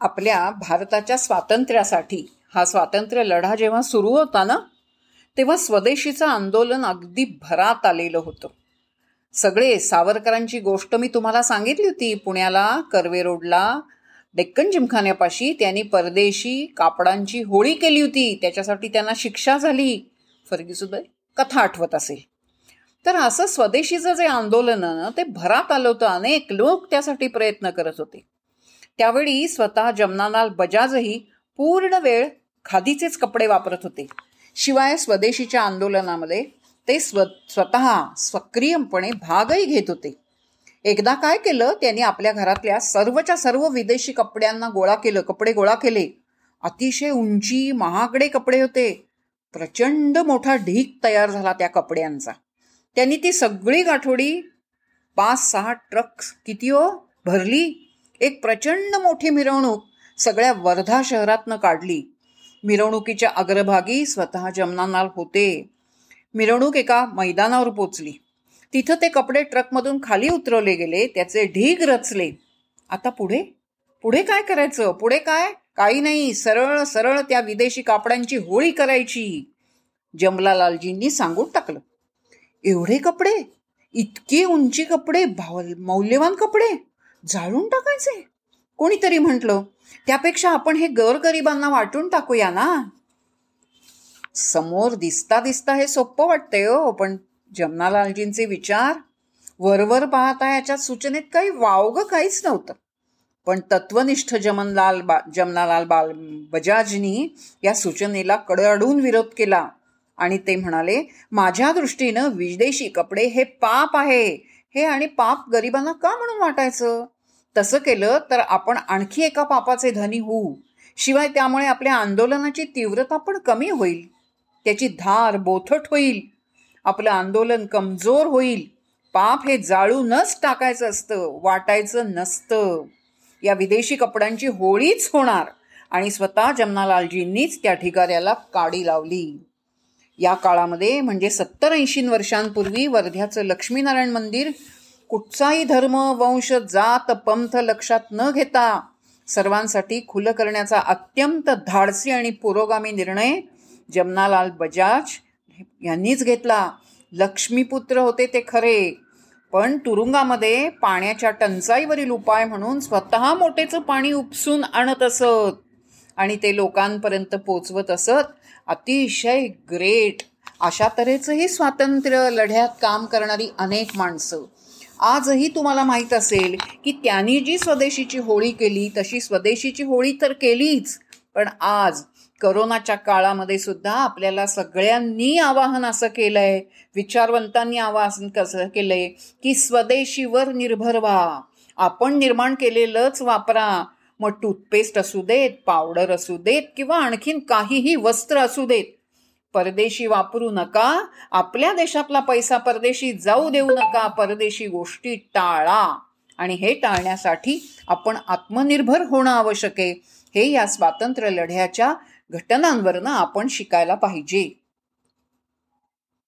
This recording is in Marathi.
आपल्या भारताच्या स्वातंत्र्यासाठी हा स्वातंत्र्य लढा जेव्हा सुरू होता ना तेव्हा स्वदेशीचं आंदोलन अगदी भरात आलेलं होतं. सगळे सावरकरांची गोष्ट मी तुम्हाला सांगितली होती पुण्याला कर्वे रोडला डेक्कन जिमखान्यापाशी त्यांनी परदेशी कापडांची होळी केली होती त्याच्यासाठी त्यांना शिक्षा झाली. फरगीसुद्धा कथा आठवत असेल. तर असं स्वदेशीचं जे आंदोलन ना ते भरात आलं होतं. अनेक लोक त्यासाठी प्रयत्न करत होते. त्यावेळी स्वतः जमनालाल बजाजही पूर्ण वेळ खादीचेच कपडे वापरत होते. शिवाय स्वदेशीच्या आंदोलनामध्ये ते स्व स्वतः सक्रियपणे भागही घेत होते. एकदा काय केलं त्यांनी आपल्या घरातल्या सर्वच्या सर्व विदेशी कपड्यांना गोळा केलं कपडे गोळा केले. अतिशय उंची महागडे कपडे होते. प्रचंड मोठा ढीक तयार झाला त्या कपड्यांचा. त्यांनी ती सगळी गाठोडी पाच सहा ट्रक किती हो भरली? एक प्रचंड मोठी मिरवणूक सगळ्या वर्धा शहरातनं काढली. मिरवणुकीच्या अग्रभागी स्वतः जमनानाल होते. मिरवणूक एका मैदानावर पोचली. तिथं ते कपडे ट्रकमधून खाली उतरवले गेले त्याचे ढीग रचले. आता पुढे? पुढे काय करायचं? पुढे काय? काही नाही. सरळ सरळ त्या विदेशी कापडांची होळी करायची. जमलालालजींनी सांगून टाकलं. एवढे कपडे? इतके उंची कपडे? मौल्यवान कपडे? जाळून टाकायचे? कोणीतरी म्हटलं त्यापेक्षा आपण हे गरगरिबांना वाटून टाकूया ना. समोर दिसता दिसता हे सोपं वाटतंय हो पण जमनालालजींचे विचार वरवर पाहता याच्या सूचनेत काही वावग काहीच नव्हतं. पण तत्वनिष्ठ जमनलाल बा जमनालाल बाल बजाजनी या सूचनेला कडअडून विरोध केला आणि ते म्हणाले माझ्या दृष्टीनं विदेशी कपडे हे पाप आहे. हे आणि पाप गरिबांना का म्हणून वाटायचं? तसं केलं तर आपण आणखी एका पापाचे धनी होऊ. शिवाय त्यामुळे आपल्या आंदोलनाची तीव्रता पण कमी होईल. त्याची धार बोथट होईल. आपलं आंदोलन कमजोर होईल. पाप हे जाळूनच टाकायचं असतं वाटायचं नसतं. या विदेशी कपड्यांची होळीच होणार आणि स्वतः जमनालालजींनीच त्या ठिकाऱ्याला काडी लावली. या काळामध्ये म्हणजे सत्तर ऐंशी वर्षांपूर्वी वर्ध्याचं लक्ष्मीनारायण मंदिर कुठचाही धर्म वंश जात पंथ लक्षात न घेता सर्वांसाठी खुलं करण्याचा अत्यंत धाडसी आणि पुरोगामी निर्णय जमनालाल बजाज यांनीच घेतला. लक्ष्मीपुत्र होते ते खरे पण तुरुंगामध्ये पाण्याच्या टंचाईवरील उपाय म्हणून स्वतः मोठेचं पाणी उपसून आणत असत. आणि ते लोकांपर्यंत पोचवत असत अतिशय ग्रेट. अशा तऱ्हेचंही स्वातंत्र्य लढ्यात काम करणारी अनेक माणसं. आजही तुम्हाला माहीत असेल की त्यांनी जी स्वदेशीची होळी केली तशी स्वदेशीची होळी तर केलीच. पण आज करोनाच्या काळामध्ये सुद्धा आपल्याला सगळ्यांनी आवाहन असं केलं आहे विचारवंतांनी आवाहन कसं केलं आहे की स्वदेशीवर निर्भर व्हा. आपण निर्माण केलेलंच वापरा. मग टूथपेस्ट असू देत पावडर असू देत किंवा आणखीन काहीही वस्त्र असू देत. परदेशी वापरू नका आपल्या देशातला पैसा परदेशी जाऊ देऊ नका परदेशी गोष्टी टाळा. आणि हे टाळण्यासाठी आपण आत्मनिर्भर होणं आवश्यक आहे. हे या स्वातंत्र्य लढ्याच्या घटनांवरनं आपण शिकायला पाहिजे.